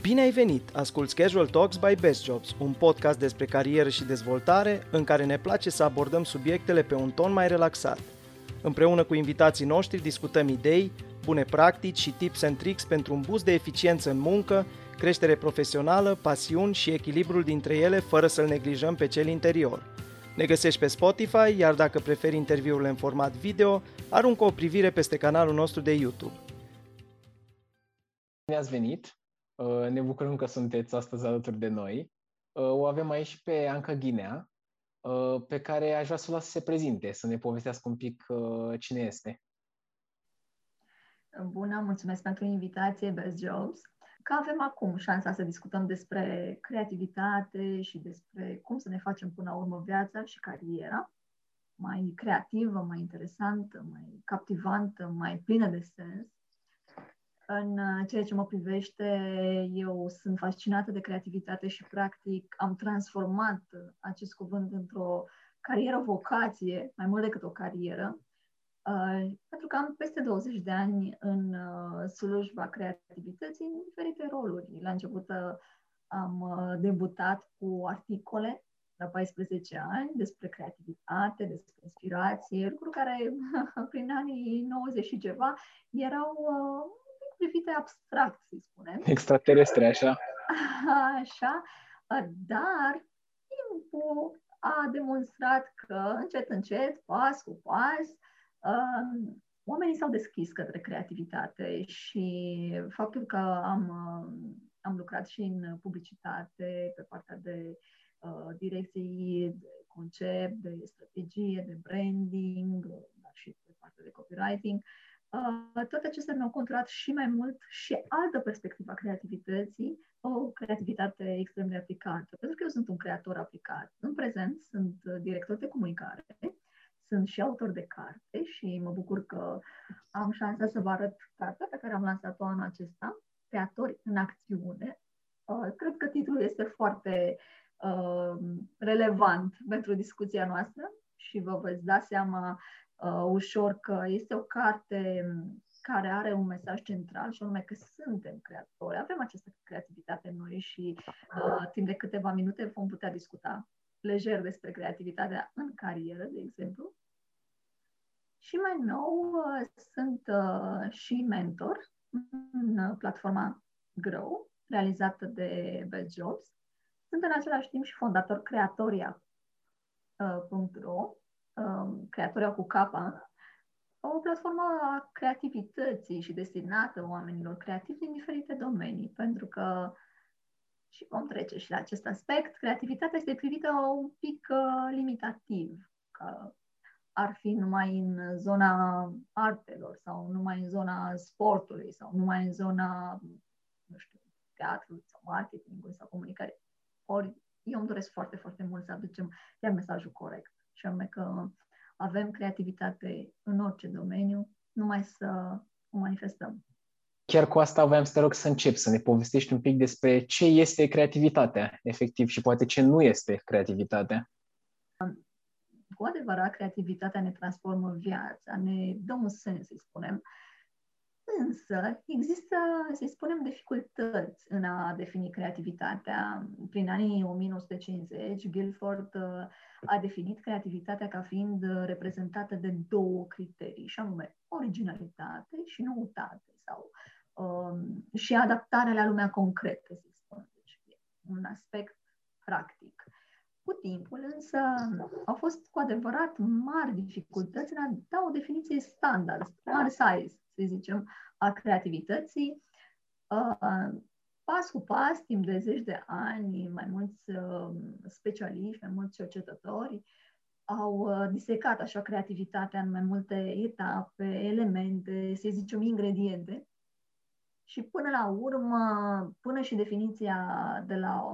Bine ai venit! Asculți Casual Talks by Best Jobs, un podcast despre carieră și dezvoltare în care ne place să abordăm subiectele pe un ton mai relaxat. Împreună cu invitații noștri discutăm idei, bune practici și tips and tricks pentru un boost de eficiență în muncă, creștere profesională, pasiuni și echilibrul dintre ele fără să-l neglijăm pe cel interior. Ne găsești pe Spotify, iar dacă preferi interviurile în format video, aruncă o privire peste canalul nostru de YouTube. Bine ați venit! Uh, ne bucurăm că sunteți astăzi alături de noi. Uh, o avem aici pe Anca Ghinea, uh, pe care aș vrea să o las să se prezinte, să ne povestească un pic cine este. Bună, mulțumesc pentru invitație, Best Jobs. Că avem acum șansa să discutăm despre creativitate și despre cum să ne facem până la urmă viața și cariera mai creativă, mai interesantă, mai captivantă, mai plină de sens în uh, ceea ce mă privește, eu sunt fascinată de creativitate și, practic, am transformat acest cuvânt într-o carieră, vocație, mai mult decât o carieră, uh, pentru că am peste 20 de ani în uh, slujba creativității în diferite roluri. La început uh, am uh, debutat cu articole la 14 ani despre creativitate, despre inspirație, lucruri care prin anii 90 și ceva erau uh, privite abstract, să spunem. Extraterestre, așa. Așa, dar timpul a demonstrat că încet, încet, pas cu pas, um, oamenii s-au deschis către creativitate și faptul că am, am lucrat și în publicitate, pe partea de uh, direcții, de concept, de strategie, de branding, dar și pe partea de copywriting, Uh, toate acestea mi-au controlat și mai mult și altă perspectivă a creativității, o creativitate extrem de aplicată. Pentru că eu sunt un creator aplicat. În prezent sunt uh, director de comunicare, sunt și autor de carte și mă bucur că am șansa să vă arăt cartea pe care am lansat-o anul acesta, Creatori în acțiune. Uh, cred că titlul este foarte uh, relevant pentru discuția noastră și vă veți da seama uh, ușor că este o carte care are un mesaj central și anume că suntem creatori, avem această creativitate în noi și uh, timp de câteva minute vom putea discuta lejer despre creativitatea în carieră, de exemplu. Și mai nou uh, sunt uh, și mentor în uh, platforma Grow, realizată de Best Jobs. Sunt în același timp și fondator creatoria.ro, um, creatoria cu capa, o platformă a creativității și destinată oamenilor creativi din diferite domenii, pentru că și vom trece și la acest aspect, creativitatea este privită un pic uh, limitativ, că ar fi numai în zona artelor sau numai în zona sportului sau numai în zona, nu știu, teatrului sau marketingului sau comunicării. Ori eu îmi doresc foarte, foarte mult să aducem chiar mesajul corect și anume că avem creativitate în orice domeniu, numai să o manifestăm. Chiar cu asta voiam să te rog să încep, să ne povestești un pic despre ce este creativitatea, efectiv, și poate ce nu este creativitatea. Cu adevărat, creativitatea ne transformă viața, ne dă un sens, să spunem, Însă există, să spunem, dificultăți în a defini creativitatea. Prin anii 1950, Guilford uh, a definit creativitatea ca fiind reprezentată de două criterii, și anume originalitate și noutate sau um, și adaptarea la lumea concretă, să spunem. Deci, un aspect practic. Cu timpul, însă, au fost cu adevărat mari dificultăți în a da o definiție standard, mare size, să zicem, a creativității. Uh, pas cu pas, timp de zeci de ani, mai mulți uh, specialiști, mai mulți cercetători au uh, disecat așa creativitatea în mai multe etape, elemente, să zicem ingrediente. Și până la urmă, până și definiția de la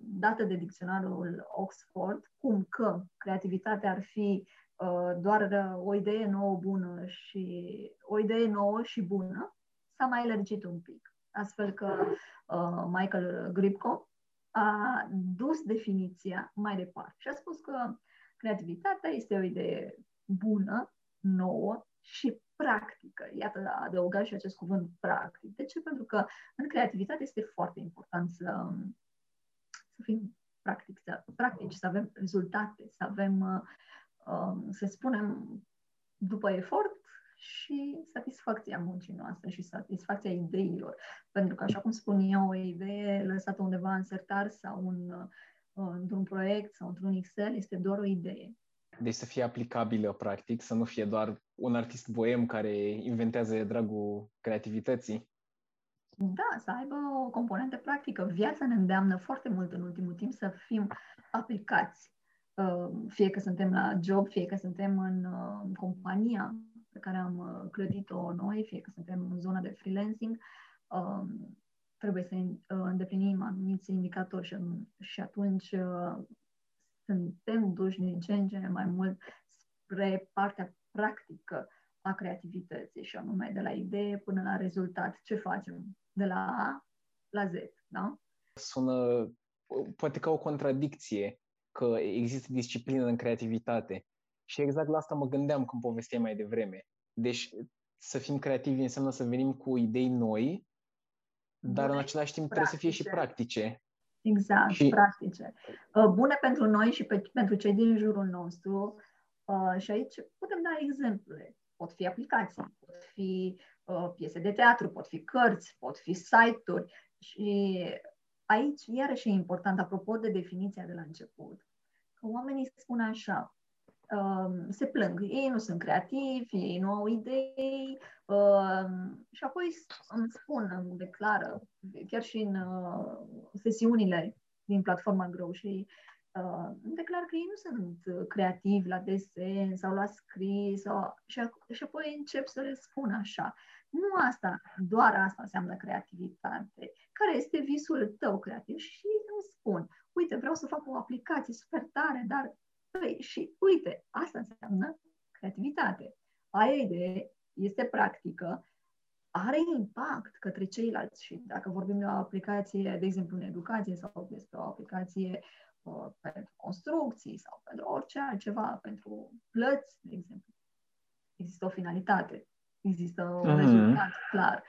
dată de dicționarul Oxford, cum că creativitatea ar fi Uh, doar o idee nouă bună și o idee nouă și bună, s-a mai lărgit un pic. Astfel că uh, Michael Gripko a dus definiția mai departe și a spus că creativitatea este o idee bună, nouă și practică. Iată, adăugat și acest cuvânt practic. De ce? Pentru că în creativitate este foarte important să, să fim practic, să, practici, să avem rezultate, să avem, uh, um, să spunem, după efort și satisfacția muncii noastre și satisfacția ideilor. Pentru că, așa cum spun eu, o idee lăsată undeva în sertar sau un, uh, într-un proiect sau într-un Excel este doar o idee. Deci să fie aplicabilă, practic, să nu fie doar un artist boem care inventează de dragul creativității. Da, să aibă o componentă practică. Viața ne îndeamnă foarte mult în ultimul timp să fim aplicați. Uh, fie că suntem la job, fie că suntem în uh, compania pe care am uh, clădit-o noi, fie că suntem în zona de freelancing, trebuie să îndeplinim anumiți indicatori și, și atunci suntem duși din ce în ce mai mult spre partea practică a creativității și anume de la idee până la rezultat. Ce facem? De la A la Z, da? Sună poate ca o contradicție că există disciplină în creativitate. Și exact la asta mă gândeam când povesteam mai devreme. Deci să fim creativi înseamnă să venim cu idei noi, dar Bune, în același timp practice. trebuie să fie și practice. Exact, și... practice. Uh, bune pentru noi și pe, pentru cei din jurul nostru. Uh, și aici putem da exemple. Pot fi aplicații, pot fi uh, piese de teatru, pot fi cărți, pot fi site-uri. Și aici, iarăși, e important, apropo de definiția de la început, că oamenii spun așa, Um, se plâng. Ei nu sunt creativi, ei nu au idei um, și apoi îmi spun, îmi declară, chiar și în uh, sesiunile din platforma Grow și uh, îmi declar că ei nu sunt creativi la desen sau la scris sau, și, și apoi încep să le spun așa. Nu asta, doar asta înseamnă creativitate. Care este visul tău creativ? Și îmi spun, uite, vreau să fac o aplicație super tare, dar Păi, și uite, asta înseamnă creativitate. Aia idee este practică, are impact către ceilalți și dacă vorbim de o aplicație, de exemplu, în educație sau despre o aplicație uh, pentru construcții sau pentru orice altceva, pentru plăți, de exemplu, există o finalitate, există un uh-huh. rezultat clar.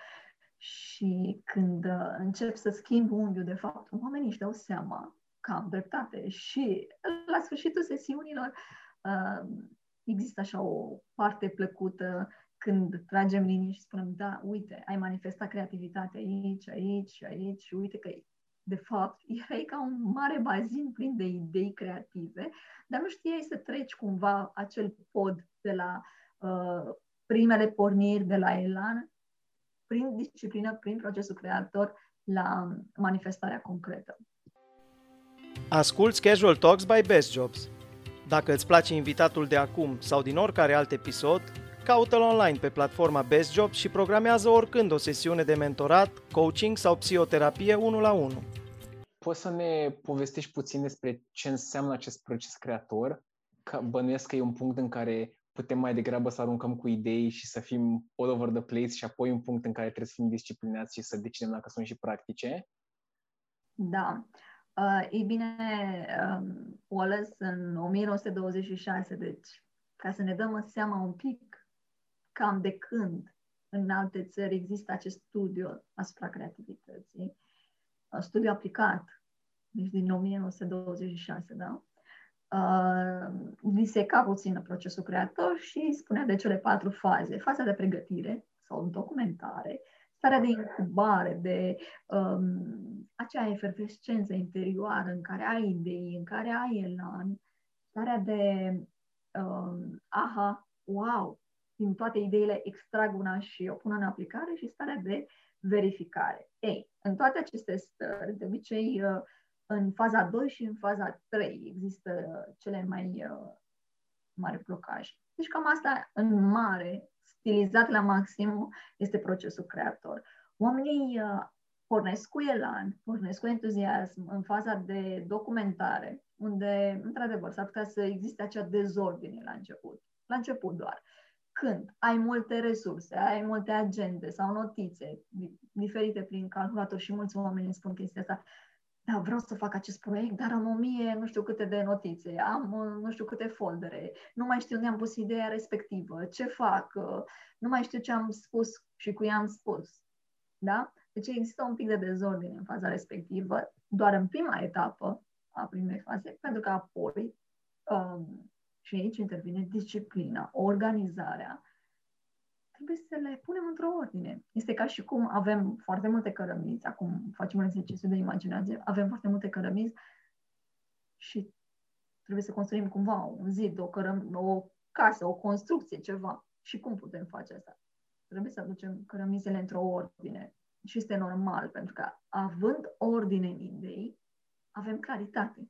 Și când uh, încep să schimb unghiul, de fapt, oamenii își dau seama că am dreptate. Și la sfârșitul sesiunilor uh, există așa o parte plăcută când tragem linii și spunem, da, uite, ai manifestat creativitate aici, aici, aici și uite că de fapt, erai ca un mare bazin plin de idei creative, dar nu știai să treci cumva acel pod de la uh, primele porniri, de la elan, prin disciplină, prin procesul creator, la manifestarea concretă. Asculți Casual Talks by Best Jobs. Dacă îți place invitatul de acum sau din oricare alt episod, caută-l online pe platforma Best Jobs și programează oricând o sesiune de mentorat, coaching sau psihoterapie 1 la 1. Poți să ne povestești puțin despre ce înseamnă acest proces creator? Că bănuiesc că e un punct în care putem mai degrabă să aruncăm cu idei și să fim all over the place și apoi un punct în care trebuie să fim disciplinați și să decidem dacă sunt și practice? Da. Uh, ei bine, um, Wallace în 1926, deci ca să ne dăm seama un pic cam de când în alte țări există acest studiu asupra creativității, uh, studiu aplicat, deci din 1926, da? Uh, diseca puțin procesul creator și spunea de cele patru faze. Faza de pregătire sau documentare, starea de incubare, de um, acea efervescență interioară în care ai idei, în care ai elan, starea de um, aha, wow, din toate ideile extrag una și o pun în aplicare și starea de verificare. Ei, în toate aceste stări, de obicei, uh, în faza 2 și în faza 3 există cele mai uh, mari blocaje. Deci cam asta în mare stilizat la maxim este procesul creator. Oamenii uh, pornesc cu elan, pornesc cu entuziasm în faza de documentare, unde, într-adevăr, s-ar putea să existe acea dezordine la început. La început doar. Când ai multe resurse, ai multe agende sau notițe diferite prin calculator și mulți oameni îmi spun chestia asta, da, vreau să fac acest proiect, dar am o mie, nu știu câte de notițe, am nu știu câte foldere, nu mai știu unde am pus ideea respectivă, ce fac, nu mai știu ce am spus și cu i-am spus. Da? Deci există un pic de dezordine în faza respectivă, doar în prima etapă a primei faze, pentru că apoi, um, și aici intervine disciplina, organizarea, trebuie să le punem într-o ordine. Este ca și cum avem foarte multe cărămizi, acum facem un exercițiu de imaginație, avem foarte multe cărămizi și trebuie să construim cumva un zid, o, cărăm, o casă, o construcție, ceva. Și cum putem face asta? Trebuie să aducem cărămizele într-o ordine. Și este normal, pentru că având ordine în idei, avem claritate.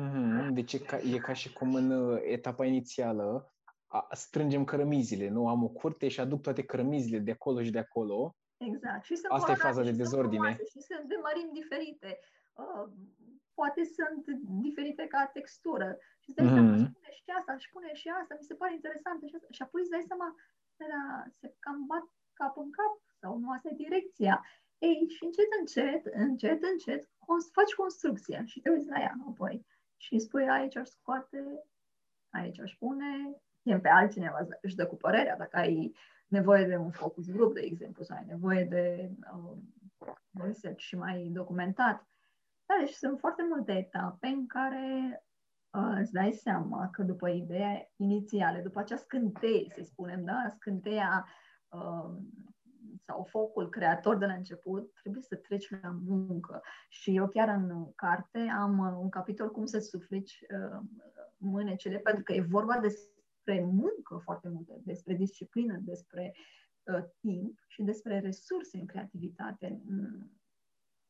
Mm-hmm. Deci e ca, e ca și cum în uh, etapa inițială a, strângem cărămizile, nu? Am o curte și aduc toate cărămizile de acolo și de acolo. Exact. Și sunt Asta e faza de dezordine. Și sunt de mărimi diferite. Uh, poate sunt diferite ca textură. Și îți dai mm-hmm. seama, și pune și asta, și pune și asta, mi se pare interesant. Și, asta. și apoi îți dai seama, da, se cam bat cap în cap sau nu asta e direcția. Ei, și încet, încet, încet, încet, cons- faci construcția și te uiți la ea apoi. Și spui, aici aș scoate, aici aș pune, timp pe altcineva își dă cu părerea, dacă ai nevoie de un focus group, de exemplu, sau ai nevoie de uh, research și mai documentat. Da, deci sunt foarte multe etape în care uh, îți dai seama că după ideea inițială, după acea scânteie, să spunem, da, scânteia uh, sau focul creator de la început, trebuie să treci la muncă. Și eu chiar în carte am un capitol cum să suflici uh, mânecele, pentru că e vorba de despre muncă foarte multe, despre disciplină, despre uh, timp și despre resurse în creativitate. Mm.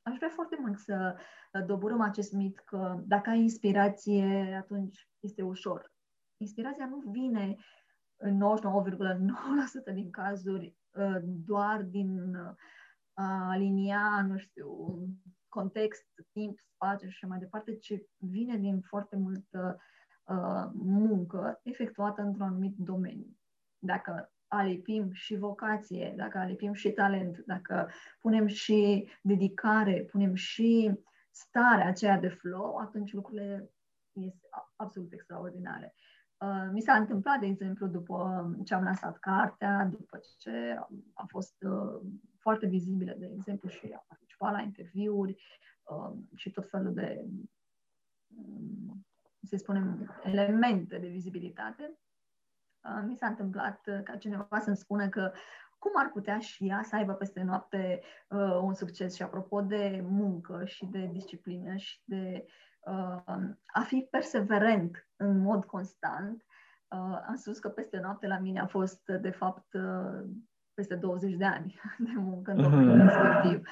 Aș vrea foarte mult să uh, doborâm acest mit că dacă ai inspirație, atunci este ușor. Inspirația nu vine în 99,9% din cazuri uh, doar din uh, a alinia, nu știu, context, timp, spațiu și așa mai departe, ci vine din foarte multă uh, muncă efectuată într-un anumit domeniu. Dacă alipim și vocație, dacă alipim și talent, dacă punem și dedicare, punem și starea aceea de flow, atunci lucrurile este absolut extraordinare. Uh, mi s-a întâmplat, de exemplu, după ce am lansat cartea, după ce a fost uh, foarte vizibilă, de exemplu, și a participat la interviuri uh, și tot felul de um, să spunem, elemente de vizibilitate, uh, mi s-a întâmplat uh, ca cineva să-mi spună că cum ar putea și ea să aibă peste noapte uh, un succes. Și apropo de muncă și de disciplină și de uh, a fi perseverent în mod constant, uh, am spus că peste noapte la mine a fost, de fapt, uh, peste 20 de ani de muncă în domeniul mm-hmm. respectiv.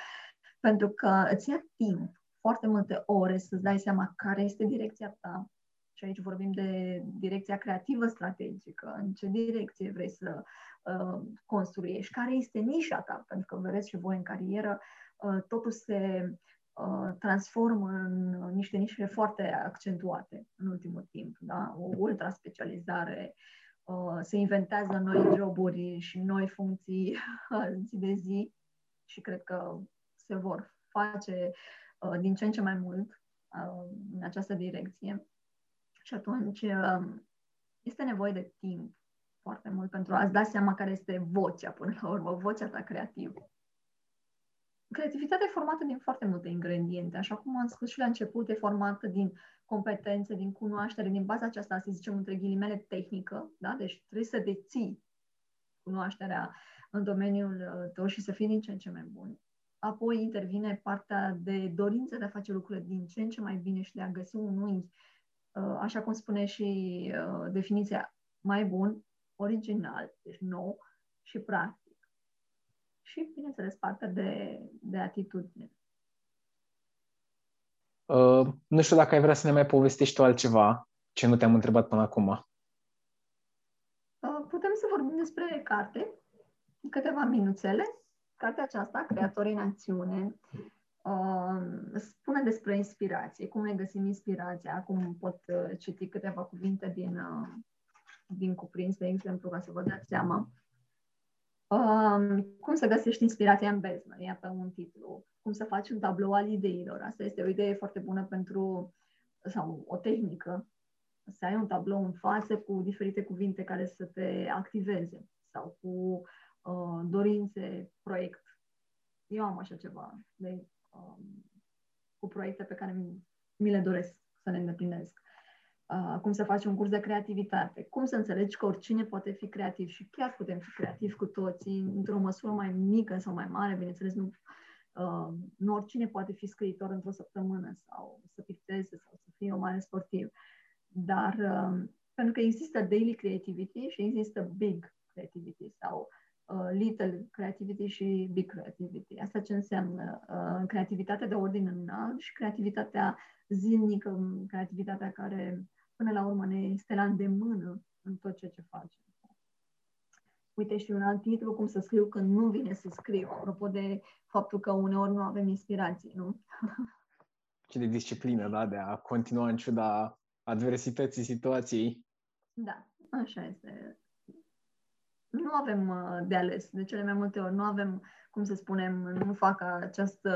Pentru că îți ia timp, foarte multe ore să-ți dai seama care este direcția ta, și aici vorbim de direcția creativă strategică, în ce direcție vrei să uh, construiești, care este nișa ta, pentru că vedeți și voi în carieră, uh, totul se uh, transformă în niște nișe foarte accentuate în ultimul timp, da? o ultra specializare, uh, se inventează noi joburi și noi funcții zi de zi și cred că se vor face uh, din ce în ce mai mult uh, în această direcție. Și atunci um, este nevoie de timp foarte mult pentru a-ți da seama care este vocea, până la urmă, vocea ta creativă. Creativitatea e formată din foarte multe ingrediente, așa cum am spus și la început, e formată din competențe, din cunoaștere, din baza aceasta, să zicem, între ghilimele tehnică, da? deci trebuie să deții cunoașterea în domeniul uh, tău și să fii din ce în ce mai bun. Apoi intervine partea de dorință de a face lucrurile din ce în ce mai bine și de a găsi un unghi Uh, așa cum spune și uh, definiția, mai bun, original, deci nou și practic. Și, bineînțeles, partea de, de atitudine. Uh, nu știu dacă ai vrea să ne mai povestești tu altceva ce nu te-am întrebat până acum. Uh, putem să vorbim despre carte, câteva minuțele. Cartea aceasta, Creatorii în acțiune, uh, spune despre inspirație, cum ne găsim inspirația, acum pot uh, citi câteva cuvinte din, uh, din cuprins, de exemplu, ca să vă dați seama. Um, cum să găsești inspirația în beznă, ia pe un titlu, cum să faci un tablou al ideilor. Asta este o idee foarte bună pentru, sau o tehnică, să ai un tablou în față cu diferite cuvinte care să te activeze sau cu uh, dorințe, proiect. Eu am așa ceva, de, um, cu proiecte pe care mi, mi le doresc să le îndeplinesc. Uh, cum să faci un curs de creativitate, cum să înțelegi că oricine poate fi creativ și chiar putem fi creativi cu toții, într-o măsură mai mică sau mai mare, bineînțeles, nu, uh, nu oricine poate fi scriitor într-o săptămână sau să picteze sau să fie o mare sportiv. Dar uh, pentru că există daily creativity și există big creativity sau uh, little creativity și big creativity. Asta ce înseamnă? Uh, creativitatea de ordine înalt și creativitatea zilnică, creativitatea care până la urmă ne este la îndemână în tot ceea ce facem. Uite și un alt titlu, cum să scriu când nu vine să scriu, apropo de faptul că uneori nu avem inspirație, nu? Ce de disciplină, da, de a continua în ciuda adversității situației. Da, așa este. Nu avem uh, de ales, de cele mai multe ori. Nu avem, cum să spunem, nu fac această,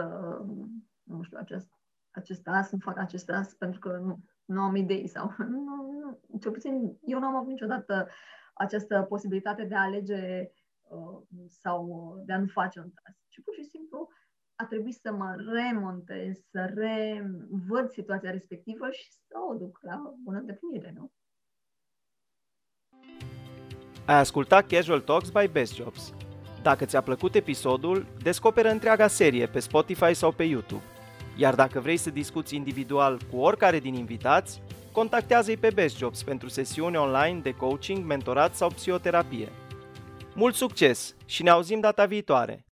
nu știu, acest, acest as, nu fac acest as pentru că nu, nu am idei sau nu, nu, cel puțin eu nu am avut niciodată această posibilitate de a alege uh, sau de a nu face un task, ci pur și simplu a trebuit să mă remontez, să revăd situația respectivă și să o duc la bună îndeplinire, nu? Ai ascultat Casual Talks by Best Jobs. Dacă ți-a plăcut episodul, descoperă întreaga serie pe Spotify sau pe YouTube. Iar dacă vrei să discuți individual cu oricare din invitați, contactează-i pe Best Jobs pentru sesiuni online de coaching, mentorat sau psihoterapie. Mult succes și ne auzim data viitoare!